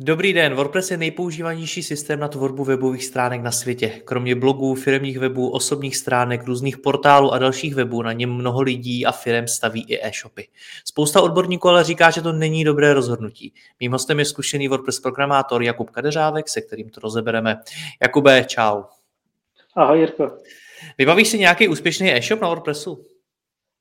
Dobrý den, WordPress je nejpoužívanější systém na tvorbu webových stránek na světě. Kromě blogů, firmních webů, osobních stránek, různých portálů a dalších webů na něm mnoho lidí a firm staví i e-shopy. Spousta odborníků ale říká, že to není dobré rozhodnutí. Mým hostem je zkušený WordPress programátor Jakub Kadeřávek, se kterým to rozebereme. Jakube, čau. Ahoj Jirko. Vybavíš si nějaký úspěšný e-shop na WordPressu?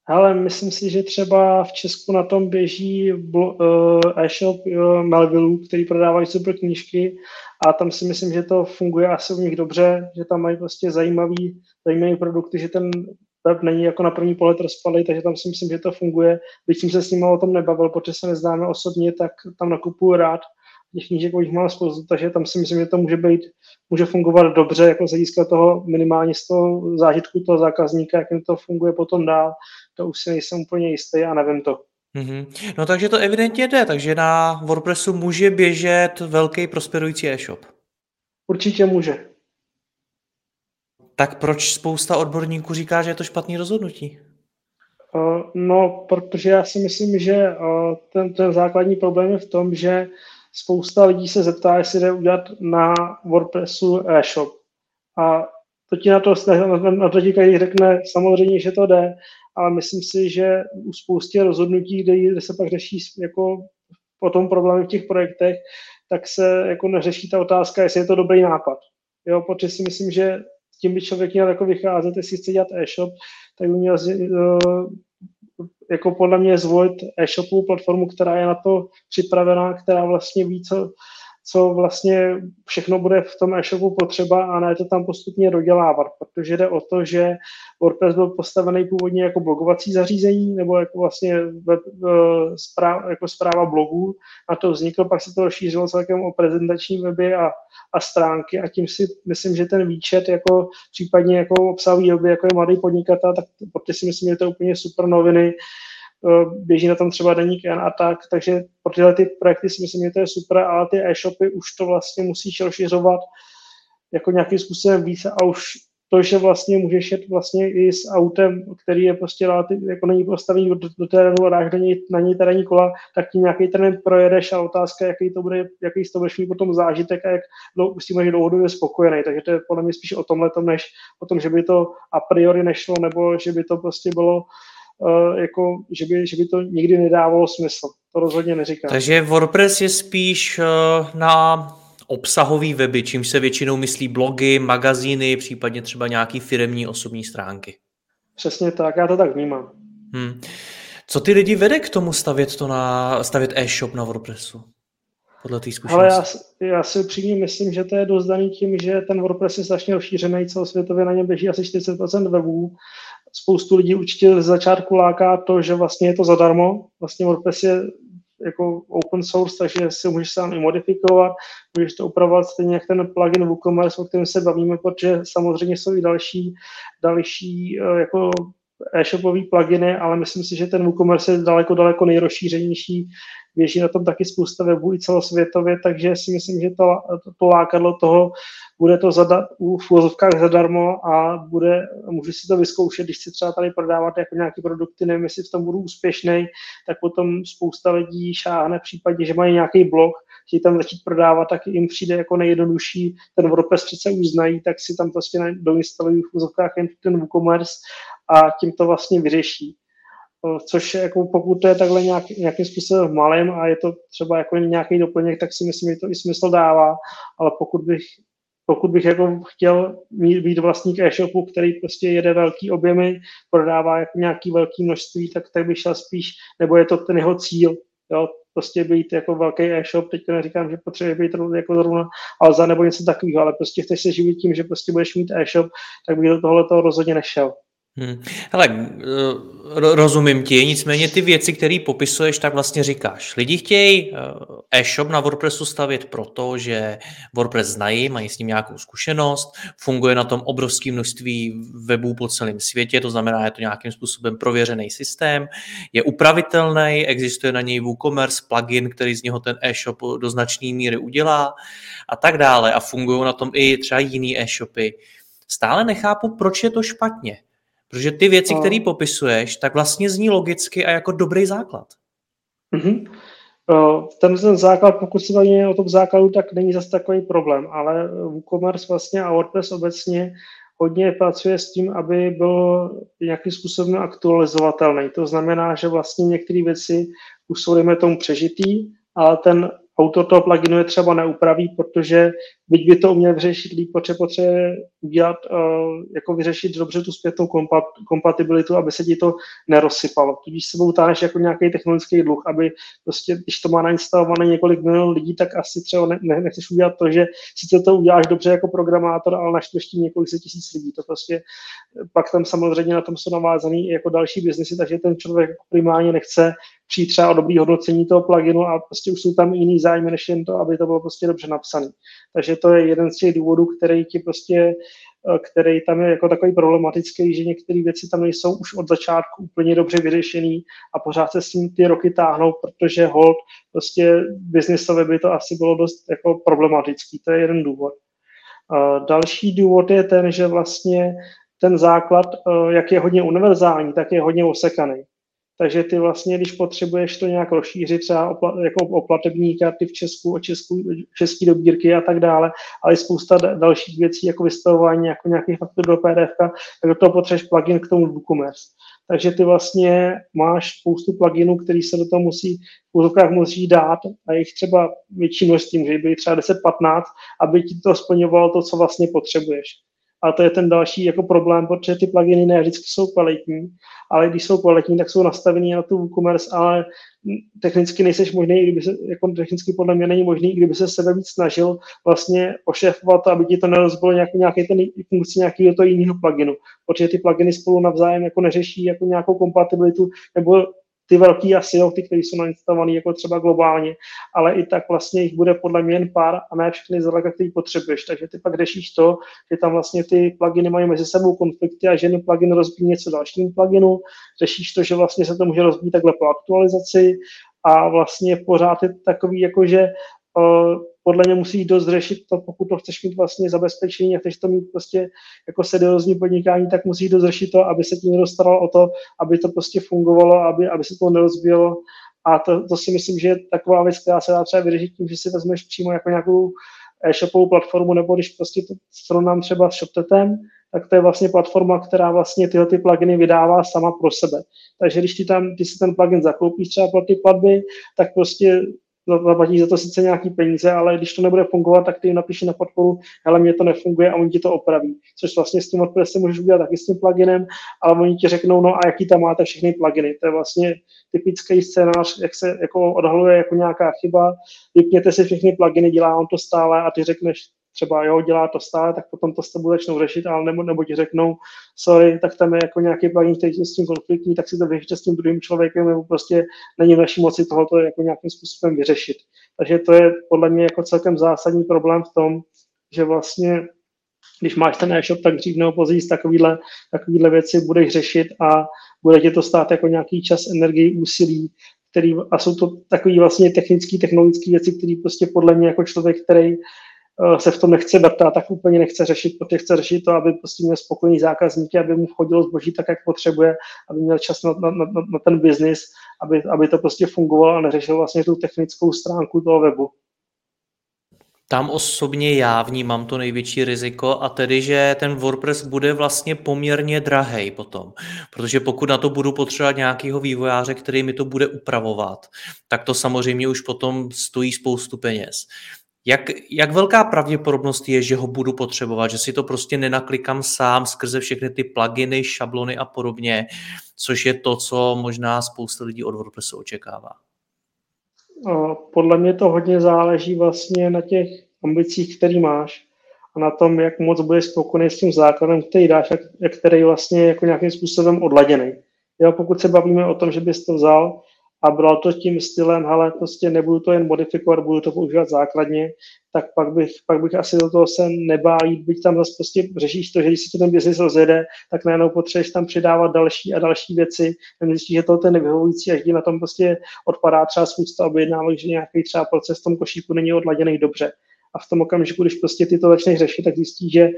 Ale myslím si, že třeba v Česku na tom běží uh, e-shop uh, Melville, který prodávají super knížky a tam si myslím, že to funguje asi u nich dobře, že tam mají prostě zajímavý, zajímavý produkty, že ten web není jako na první pohled rozpalý, takže tam si myslím, že to funguje. Když jsem se s ním o tom nebavil, protože se neznáme osobně, tak tam nakupuju rád. Těch knížek jich mám spoustu, takže tam si myslím, že to může být, může fungovat dobře, jako z hlediska toho minimálně z toho zážitku toho zákazníka, jak jim to funguje potom dál to už si nejsem úplně jistý a nevím to. Mm-hmm. No takže to evidentně jde, takže na WordPressu může běžet velký prosperující e-shop. Určitě může. Tak proč spousta odborníků říká, že je to špatný rozhodnutí? Uh, no, protože já si myslím, že uh, ten, ten základní problém je v tom, že spousta lidí se zeptá, jestli jde udělat na WordPressu e-shop. A to ti na to, na, na to ti každý řekne samozřejmě, že to jde, ale myslím si, že u spoustě rozhodnutí, kde, se pak řeší jako potom problémy v těch projektech, tak se jako neřeší ta otázka, jestli je to dobrý nápad. Jo, protože si myslím, že tím by člověk měl jako vycházet, jestli chce dělat e-shop, tak by měl uh, jako podle mě zvolit e-shopovou platformu, která je na to připravená, která vlastně ví, co, co vlastně všechno bude v tom e-shopu potřeba a ne to tam postupně dodělávat, protože jde o to, že WordPress byl postavený původně jako blogovací zařízení nebo jako vlastně web, zpráv, jako zpráva blogů. Na to vzniklo, pak se to rozšířilo celkem o prezentační weby a, a stránky a tím si myslím, že ten výčet jako případně jako obsahový weby, jako je mladý podnikatel, tak protože si myslím, že to je úplně super noviny, Eh, běží na tom třeba deník N a tak, takže pro tyhle ty projekty si myslím, že to je super, ale ty e-shopy už to vlastně musíš rozšiřovat jako nějakým způsobem víc a už to, že vlastně můžeš jet vlastně i s autem, který je prostě jako není postavený do, do terénu a dáš na něj, na něj terénní kola, tak tím nějaký terén projedeš a otázka, jaký to bude, jaký z toho budeš mít potom zážitek a jak no, s tím budeš dlouhodobě spokojený. Takže to je podle mě spíš o tomhle, než o tom, že by to a priori nešlo, nebo že by to prostě bylo jako, že, by, že by to nikdy nedávalo smysl. To rozhodně neříkám. Takže WordPress je spíš uh, na obsahový weby, čím se většinou myslí blogy, magazíny, případně třeba nějaký firemní osobní stránky. Přesně tak, já to tak vnímám. Hmm. Co ty lidi vede k tomu stavět to na, stavět e-shop na WordPressu? Podle té zkušenosti. Ale já, já si upřímně myslím, že to je dost daný tím, že ten WordPress je strašně rozšířený, celosvětově na něm běží asi 40% webů spoustu lidí určitě z začátku láká to, že vlastně je to zadarmo. Vlastně WordPress je jako open source, takže si můžeš sám i modifikovat, můžeš to upravovat stejně jak ten plugin WooCommerce, o kterém se bavíme, protože samozřejmě jsou i další, další eh, jako e-shopový pluginy, ale myslím si, že ten WooCommerce je daleko, daleko nejrozšířenější. Běží na tom taky spousta webů i celosvětově, takže si myslím, že to, to, to lákadlo toho bude to zada, u vozovkách zadarmo a bude, můžu si to vyzkoušet, když si třeba tady prodávat jako nějaké produkty, nevím, jestli v tom budu úspěšný, tak potom spousta lidí šáhne v případě, že mají nějaký blog, chtějí tam začít prodávat, tak jim přijde jako nejjednodušší, ten WordPress přece už znají, tak si tam prostě doinstalují v vozovkách jen ten WooCommerce a tím to vlastně vyřeší. Což jako pokud to je takhle nějak, nějakým způsobem malým a je to třeba jako nějaký doplněk, tak si myslím, že to i smysl dává, ale pokud bych pokud bych jako chtěl mít, být vlastník e-shopu, který prostě jede velký objemy, prodává jako nějaký velký množství, tak, tak bych šel spíš, nebo je to ten jeho cíl, jo, prostě být jako velký e-shop, teď neříkám, že potřebuje být jako zrovna Alza nebo něco takového, ale prostě chceš se živit tím, že prostě budeš mít e-shop, tak bych do tohle toho rozhodně nešel. Hmm. Rozumím ti, nicméně ty věci, které popisuješ, tak vlastně říkáš. Lidi chtějí eh, e-shop na WordPressu stavět proto, že WordPress znají, mají s ním nějakou zkušenost, funguje na tom obrovské množství webů po celém světě, to znamená, je to nějakým způsobem prověřený systém, je upravitelný, existuje na něj WooCommerce plugin, který z něho ten e-shop do značné míry udělá a tak dále a fungují na tom i třeba jiný e-shopy. Stále nechápu, proč je to špatně. Protože ty věci, no. které popisuješ, tak vlastně zní logicky a jako dobrý základ. Mm-hmm. Ten, ten základ, pokud se bavíme o tom základu, tak není zase takový problém, ale WooCommerce vlastně a WordPress obecně hodně pracuje s tím, aby byl nějakým způsobem aktualizovatelný. To znamená, že vlastně některé věci už jsou, dejme tomu, přežitý, ale ten autor toho pluginu je třeba neupraví, protože byť by to uměl vyřešit líp, potřebuje, potřebuje udělat, uh, jako vyřešit dobře tu zpětnou kompat, kompatibilitu, aby se ti to nerozsypalo. Tudíž se táhneš jako nějaký technologický dluh, aby prostě, když to má nainstalované několik milionů lidí, tak asi třeba ne, ne, nechceš udělat to, že sice to uděláš dobře jako programátor, ale naštveš tím několik set tisíc lidí. To prostě pak tam samozřejmě na tom jsou navázaný jako další biznesy, takže ten člověk primárně nechce přijít třeba o dobrý hodnocení toho pluginu a prostě už jsou tam jiný zájmy, než jen to, aby to bylo prostě dobře napsané. Takže to je jeden z těch důvodů, který ti prostě, eh, který tam je jako takový problematický, že některé věci tam nejsou už od začátku úplně dobře vyřešený a pořád se s tím ty roky táhnou, protože hold prostě biznisově by to asi bylo dost jako problematický. To je jeden důvod. Eh, další důvod je ten, že vlastně ten základ, eh, jak je hodně univerzální, tak je hodně osekaný. Takže ty vlastně, když potřebuješ to nějak rozšířit, třeba o, jako o platební karty v Česku, o české dobírky a tak dále, ale i spousta dalších věcí, jako vystavování jako nějakých faktur do PDF, tak do toho potřebuješ plugin k tomu WooCommerce. Takže ty vlastně máš spoustu pluginů, který se do toho musí v musí dát a jich třeba větší množství, že by třeba 10-15, aby ti to splňovalo to, co vlastně potřebuješ. A to je ten další jako problém, protože ty pluginy ne vždycky jsou kvalitní, ale když jsou kvalitní, tak jsou nastavený na tu WooCommerce, ale technicky nejseš možný, kdyby se, jako technicky podle mě není možný, kdyby se sebe víc snažil vlastně ošefovat aby ti to nerozbilo nějaký, nějaký ten funkci nějakého to jiného pluginu, protože ty pluginy spolu navzájem jako neřeší jako nějakou kompatibilitu nebo ty velký asi, jo, ty, které jsou nainstalované jako třeba globálně, ale i tak vlastně jich bude podle mě jen pár a ne všechny zdaleka, který potřebuješ. Takže ty pak řešíš to, že tam vlastně ty pluginy mají mezi sebou konflikty a že jeden plugin rozbíjí něco dalšímu pluginu, řešíš to, že vlastně se to může rozbít takhle po aktualizaci a vlastně pořád je takový, jako že uh, podle mě musíš dost řešit to, pokud to chceš mít vlastně zabezpečení a chceš to mít prostě jako seriózní podnikání, tak musíš dost řešit to, aby se ti někdo staral o to, aby to prostě fungovalo, aby, aby se to nerozbilo. A to, to si myslím, že je taková věc, která se dá třeba vyřešit tím, že si vezmeš přímo jako nějakou e-shopovou platformu, nebo když prostě to srovnám třeba s ShopTetem, tak to je vlastně platforma, která vlastně tyhle ty pluginy vydává sama pro sebe. Takže když ty tam, ty si ten plugin zakoupíš třeba pro ty platby, tak prostě zaplatí za to sice nějaký peníze, ale když to nebude fungovat, tak ty jim napíši na podporu, ale mě to nefunguje a oni ti to opraví. Což vlastně s tím WordPressem můžeš udělat taky s tím pluginem, ale oni ti řeknou, no a jaký tam máte všechny pluginy. To je vlastně typický scénář, jak se jako odhaluje jako nějaká chyba, vypněte si všechny pluginy, dělá on to stále a ty řekneš, třeba jo, dělá to stále, tak potom to s tebou začnou řešit, ale nebo, nebo ti řeknou, sorry, tak tam je jako nějaký plugin, který je s tím konfliktní, tak si to vyřešte s tím druhým člověkem, nebo prostě není v naší moci tohoto jako nějakým způsobem vyřešit. Takže to je podle mě jako celkem zásadní problém v tom, že vlastně když máš ten e-shop, tak dřív nebo později takovýhle, takovýhle věci budeš řešit a bude tě to stát jako nějaký čas, energii, úsilí, který, a jsou to takové vlastně technické, technologické věci, které prostě podle mě jako člověk, který se v tom nechce data, tak úplně nechce řešit, protože chce řešit to, aby prostě měl spokojený zákazníky, aby mu vchodilo zboží tak, jak potřebuje, aby měl čas na, na, na, na ten biznis, aby, aby to prostě fungovalo a neřešil vlastně tu technickou stránku toho webu. Tam osobně já vnímám to největší riziko a tedy, že ten WordPress bude vlastně poměrně drahý potom. Protože pokud na to budu potřebovat nějakého vývojáře, který mi to bude upravovat, tak to samozřejmě už potom stojí spoustu peněz. Jak, jak velká pravděpodobnost je, že ho budu potřebovat, že si to prostě nenaklikám sám skrze všechny ty pluginy, šablony a podobně, což je to, co možná spousta lidí od WordPressu očekává? Podle mě to hodně záleží vlastně na těch ambicích, který máš. a na tom, jak moc bude spokojený s tím základem, který dáš, jak který vlastně jako nějakým způsobem odladěný. Jo, pokud se bavíme o tom, že bys to vzal a bral to tím stylem, ale prostě nebudu to jen modifikovat, budu to používat základně, tak pak bych, pak bych asi do toho se nebál jít, byť tam zase prostě řešíš to, že když si to ten biznis rozjede, tak najednou potřebuješ tam přidávat další a další věci, zjistíš, že to ten nevyhovující a že na tom prostě odpadá třeba spousta objednávek, že nějaký třeba proces v tom košíku není odladěný dobře. A v tom okamžiku, když prostě ty to začneš řešit, tak zjistíš, že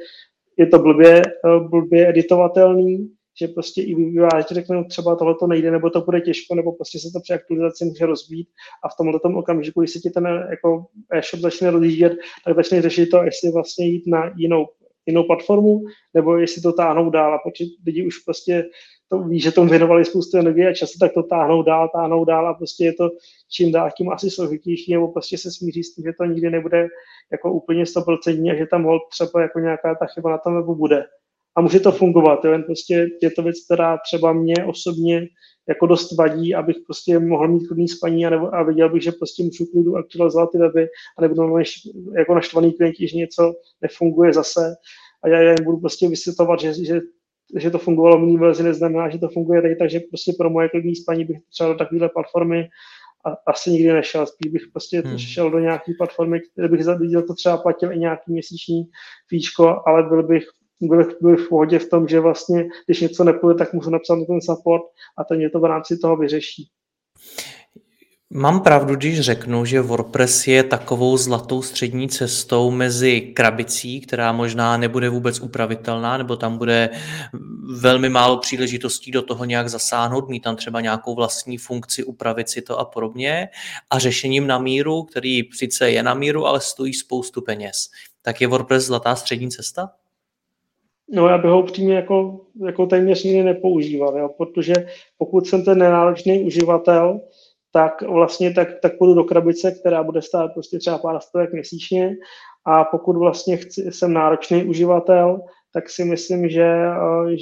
je to blbě, eh, blbě editovatelný, že prostě i vývojáři řeknou, třeba tohle to nejde, nebo to bude těžko, nebo prostě se to při aktualizaci může rozbít. A v tomhle tom okamžiku, když se ti ten jako e-shop začne rozjíždět, tak začne řešit to, jestli vlastně jít na jinou, jinou platformu, nebo jestli to táhnou dál. A protože lidi už prostě to ví, že tomu věnovali spoustu energie a často tak to táhnou dál, táhnou dál a prostě je to čím dál tím asi složitější, nebo prostě se smíří s tím, že to nikdy nebude jako úplně 100% a že tam třeba jako nějaká ta chyba na tom webu bude a může to fungovat. Jo? Jen prostě je to věc, která třeba mě osobně jako dost vadí, abych prostě mohl mít klidný spaní a, nebo, a viděl bych, že prostě můžu klidu aktualizovat ty weby a nebudu jako naštvaný klienti, že něco nefunguje zase a já jen budu prostě vysvětlovat, že, že že to fungovalo v minulý verzi, neznamená, že to funguje tady, takže prostě pro moje klidní spaní bych třeba do takovéhle platformy a, asi nikdy nešel. Spíš bych prostě hmm. šel do nějaké platformy, kde bych viděl to třeba platil i nějaký měsíční fíčko, ale byl bych byli, byli v pohodě v tom, že vlastně, když něco nepůjde, tak můžu napsat na ten support a ten mě to v rámci toho vyřeší. Mám pravdu, když řeknu, že WordPress je takovou zlatou střední cestou mezi krabicí, která možná nebude vůbec upravitelná, nebo tam bude velmi málo příležitostí do toho nějak zasáhnout, mít tam třeba nějakou vlastní funkci, upravit si to a podobně, a řešením na míru, který sice je na míru, ale stojí spoustu peněz. Tak je WordPress zlatá střední cesta? No já bych ho upřímně jako, jako téměř nikdy nepoužíval, jo, protože pokud jsem ten nenáročný uživatel, tak vlastně tak, tak půjdu do krabice, která bude stát prostě třeba pár stovek měsíčně. A pokud vlastně chci, jsem náročný uživatel, tak si myslím, že,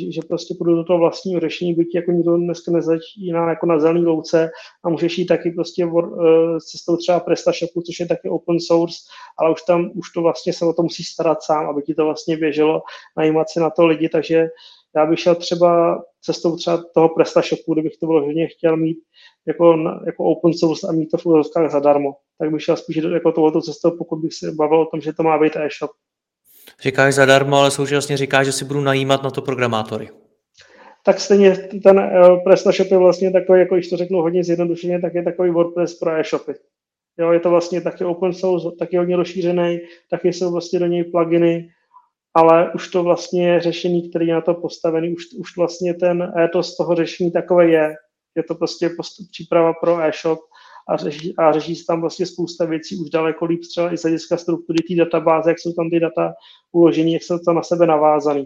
že, prostě půjdu do toho vlastního řešení, byť jako nikdo dneska nezačíná jako na zelený louce a můžeš jít taky prostě uh, cestou třeba PrestaShopu, což je taky open source, ale už tam, už to vlastně se o to musí starat sám, aby ti to vlastně běželo, najímat si na to lidi, takže já bych šel třeba cestou třeba toho PrestaShopu, kdybych to vloženě chtěl mít jako, jako open source a mít to v úzovkách zadarmo. Tak bych šel spíš jako tohoto cestou, pokud bych se bavil o tom, že to má být e-shop. Říkáš zadarmo, ale současně říkáš, že si budu najímat na to programátory. Tak stejně ten uh, PrestaShop je vlastně takový, jako když to řeknu hodně zjednodušeně, tak je takový WordPress pro e-shopy. Jo, je to vlastně taky open source, taky hodně rozšířený, taky jsou vlastně do něj pluginy, ale už to vlastně je řešení, který je na to postavený, už, už vlastně ten z toho řešení takové je. Je to prostě postup, příprava pro e-shop a řeší, a řeší se tam vlastně spousta věcí už daleko líp třeba i z hlediska struktury té databáze, jak jsou tam ty data uložené, jak jsou to na sebe navázané.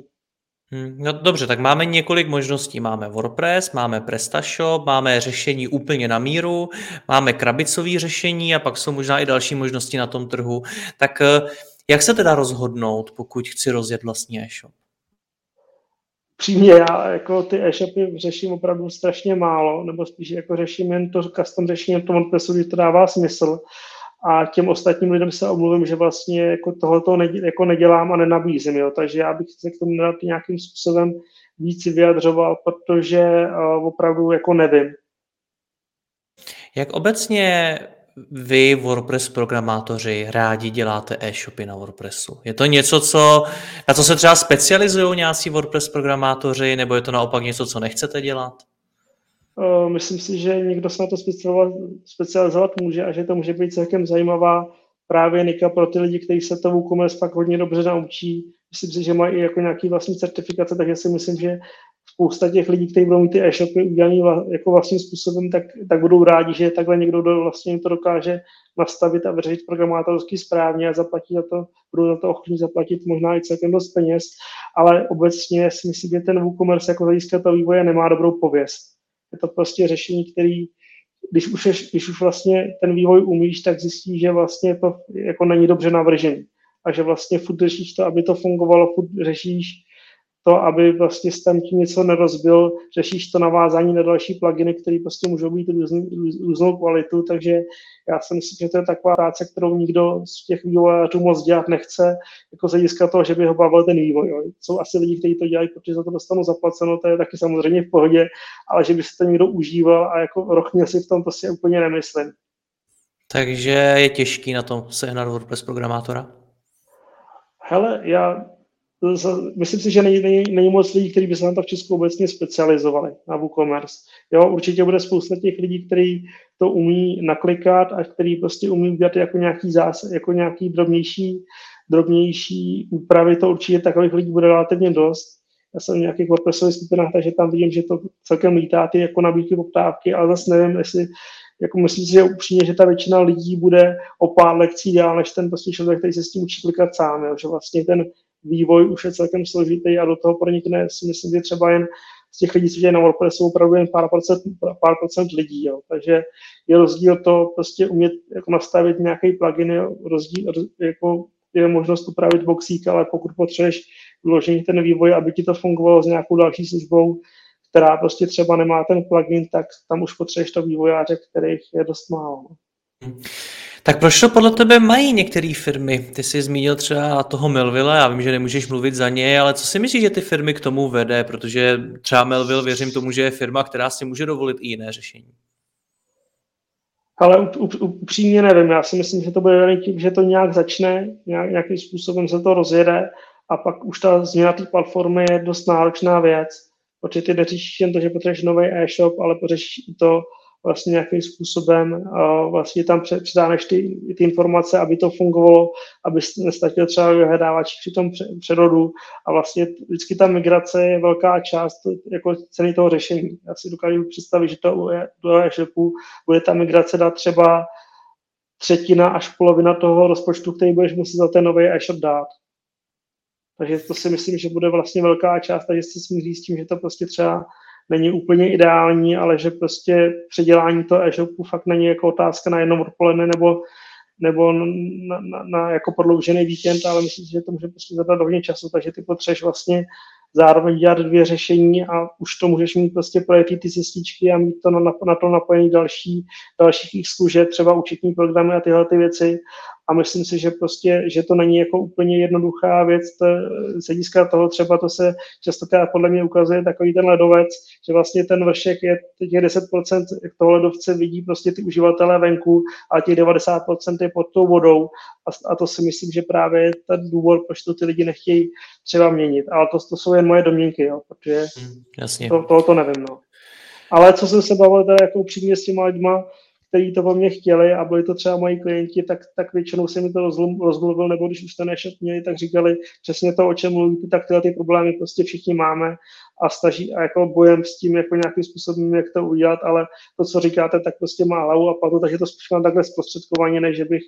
Hmm, no dobře, tak máme několik možností. Máme WordPress, máme PrestaShop, máme řešení úplně na míru, máme krabicové řešení a pak jsou možná i další možnosti na tom trhu. Tak eh, jak se teda rozhodnout, pokud chci rozjet vlastní e-shop? Přímě já jako ty e-shopy řeším opravdu strašně málo, nebo spíš jako řeším jen to custom řešení tom WordPressu, kdy to dává smysl. A těm ostatním lidem se omluvím, že vlastně jako tohoto nedělám, jako nedělám a nenabízím. Jo. Takže já bych se k tomu nerad nějakým způsobem víc vyjadřoval, protože uh, opravdu jako nevím. Jak obecně vy, WordPress programátoři, rádi děláte e-shopy na WordPressu? Je to něco, co, na co se třeba specializují nějací WordPress programátoři, nebo je to naopak něco, co nechcete dělat? Myslím si, že někdo se na to specializovat může a že to může být celkem zajímavá právě nika pro ty lidi, kteří se to WooCommerce fakt hodně dobře naučí. Myslím si, že mají i jako nějaký vlastní certifikace, takže si myslím, že spousta těch lidí, kteří budou mít ty e-shopy udělané jako vlastním způsobem, tak, tak budou rádi, že takhle někdo do, vlastně to dokáže nastavit a vyřešit programátorsky správně a zaplatí za to, budou za to ochotní zaplatit možná i celkem dost peněz, ale obecně si myslím, že ten WooCommerce jako hlediska toho vývoje nemá dobrou pověst. Je to prostě řešení, který když už, je, když už vlastně ten vývoj umíš, tak zjistíš, že vlastně to jako není dobře navržený. A že vlastně furt řešíš to, aby to fungovalo, furt řešíš to, aby vlastně tam ti něco nerozbil, řešíš to navázání na další pluginy, které prostě můžou být různý, různou kvalitu, takže já si myslím, že to je taková práce, kterou nikdo z těch vývojářů moc dělat nechce, jako z hlediska toho, že by ho bavil ten vývoj. Jo. Jsou asi lidi, kteří to dělají, protože za to dostanou zaplaceno, to je taky samozřejmě v pohodě, ale že by se to někdo užíval a jako rochnil si v tom, to si úplně nemyslím. Takže je těžký na tom sehnat WordPress programátora? Hele, já myslím si, že není, není, není moc lidí, kteří by se na to v Česku obecně specializovali na WooCommerce. Jo, určitě bude spousta těch lidí, kteří to umí naklikat a který prostě umí udělat jako nějaký zás, jako nějaký drobnější, drobnější úpravy, to určitě takových lidí bude relativně dost. Já jsem v nějakých WordPressových skupinách, takže tam vidím, že to celkem lítá ty jako nabídky poptávky, ale zase nevím, jestli jako myslím si, že upřímně, že ta většina lidí bude o pár lekcí dál, než ten prostě člověk, který se s tím učí klikat sám, jo? že vlastně ten vývoj už je celkem složitý a do toho pronikne si myslím, že třeba jen z těch lidí, co dělají na WordPressu, opravdu jen pár procent, pár procent lidí. Jo. Takže je rozdíl to prostě umět jako nastavit nějaký plugin, jo. rozdíl, jako je možnost upravit boxík, ale pokud potřebuješ vyložení ten vývoj, aby ti to fungovalo s nějakou další službou, která prostě třeba nemá ten plugin, tak tam už potřebuješ to vývojáře, kterých je dost málo. Tak proč to podle tebe mají některé firmy? Ty jsi zmínil třeba toho Melville, já vím, že nemůžeš mluvit za něj, ale co si myslíš, že ty firmy k tomu vede? Protože třeba Melville, věřím tomu, že je firma, která si může dovolit i jiné řešení. Ale upřímně nevím, já si myslím, že to bude tím, že to nějak začne, nějak, nějakým způsobem se to rozjede a pak už ta změna té platformy je dost náročná věc, protože ty neřešíš jen to, že potřebuješ nový e-shop, ale potřebuješ i to, vlastně nějakým způsobem vlastně tam předáš ty, ty informace, aby to fungovalo, aby nestatil třeba vyhledávač při tom přerodu a vlastně vždycky ta migrace je velká část jako ceny toho řešení. Já si dokážu představit, že to do e-shopu bude ta migrace dát třeba třetina až polovina toho rozpočtu, který budeš muset za ten nový e-shop dát. Takže to si myslím, že bude vlastně velká část, takže se smíří s tím, že to prostě třeba není úplně ideální, ale že prostě předělání toho e-shopu fakt není jako otázka na jednom odpoledne nebo, nebo na, na, na, jako prodloužený víkend, ale myslím si, že to může prostě zabrat hodně času, takže ty potřebuješ vlastně zároveň dělat dvě řešení a už to můžeš mít prostě projetý ty cestičky a mít to na, na to napojený další, dalších služeb, třeba účetní programy a tyhle ty věci a myslím si, že prostě, že to není jako úplně jednoduchá věc, to, z hlediska toho třeba to se často teda podle mě ukazuje takový ten ledovec, že vlastně ten vršek je těch 10% toho ledovce vidí prostě ty uživatelé venku a těch 90% je pod tou vodou a, a to si myslím, že právě je ten důvod, proč to ty lidi nechtějí třeba měnit, ale to, to jsou jen moje domněnky, jo, protože hmm, Jasně. To, toho to nevím, no. Ale co jsem se bavil teda jako upřímně s těma lidma, kteří to po mně chtěli a byli to třeba moji klienti, tak, tak většinou se mi to rozmluvil, nebo když už to nešet měli, tak říkali přesně to, o čem mluvíte, tak tyhle ty problémy prostě všichni máme a snaží a jako bojem s tím jako nějakým způsobem, jak to udělat, ale to, co říkáte, tak prostě má hlavu a patu, takže to spíš mám takhle zprostředkovaně, než bych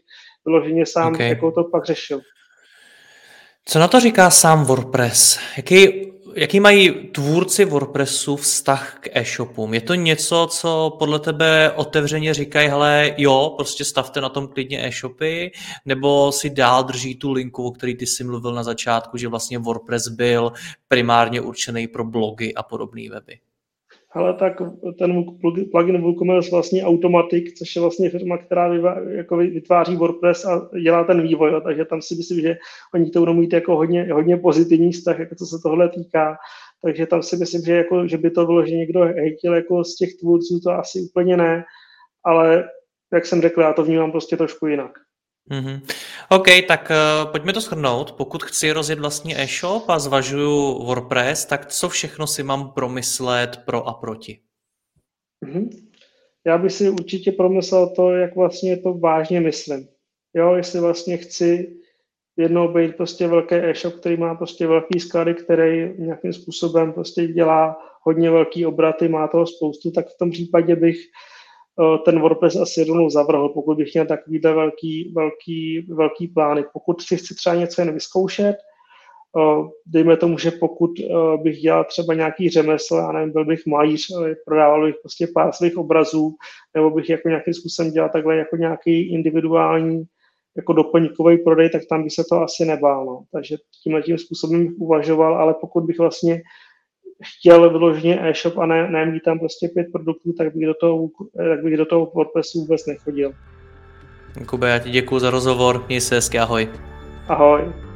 vyloženě sám okay. jako to pak řešil. Co na to říká sám WordPress? Jaký jaký mají tvůrci WordPressu vztah k e-shopům? Je to něco, co podle tebe otevřeně říkají, hele, jo, prostě stavte na tom klidně e-shopy, nebo si dál drží tu linku, o který ty jsi mluvil na začátku, že vlastně WordPress byl primárně určený pro blogy a podobné weby? Ale tak ten plugin WooCommerce vlastně Automatic, což je vlastně firma, která vyvá, jako vytváří WordPress a dělá ten vývoj, jo, takže tam si myslím, že oni to budou mít jako hodně, hodně pozitivní vztah, jako co se tohle týká. Takže tam si myslím, že, jako, že by to bylo, že někdo hejtil jako z těch tvůrců, to asi úplně ne, ale jak jsem řekl, já to vnímám prostě trošku jinak. Mm-hmm. OK, tak uh, pojďme to shrnout. Pokud chci rozjet vlastní e-shop a zvažuju WordPress, tak co všechno si mám promyslet pro a proti? Mm-hmm. Já bych si určitě promyslel to, jak vlastně to vážně myslím. Jo, jestli vlastně chci jednou být prostě velký e-shop, který má prostě velký sklady, který nějakým způsobem prostě dělá hodně velký obraty, má toho spoustu, tak v tom případě bych ten WordPress asi rovnou zavrhl, pokud bych měl takovýhle velký, velký, velký plány. Pokud si chci třeba něco jen vyzkoušet, eh, dejme tomu, že pokud eh, bych dělal třeba nějaký řemesl, a nevím, byl bych malíř, prodával bych prostě pár svých obrazů, nebo bych jako nějakým způsobem dělal takhle jako nějaký individuální jako doplňkový prodej, tak tam by se to asi nebál. No. Takže tímhle tím způsobem bych uvažoval, ale pokud bych vlastně chtěl vyloženě e-shop a ne, ne mít tam prostě pět produktů, tak bych do toho, tak bych do toho WordPressu vůbec nechodil. Kube, já ti děkuji za rozhovor, měj se hezky, ahoj. Ahoj.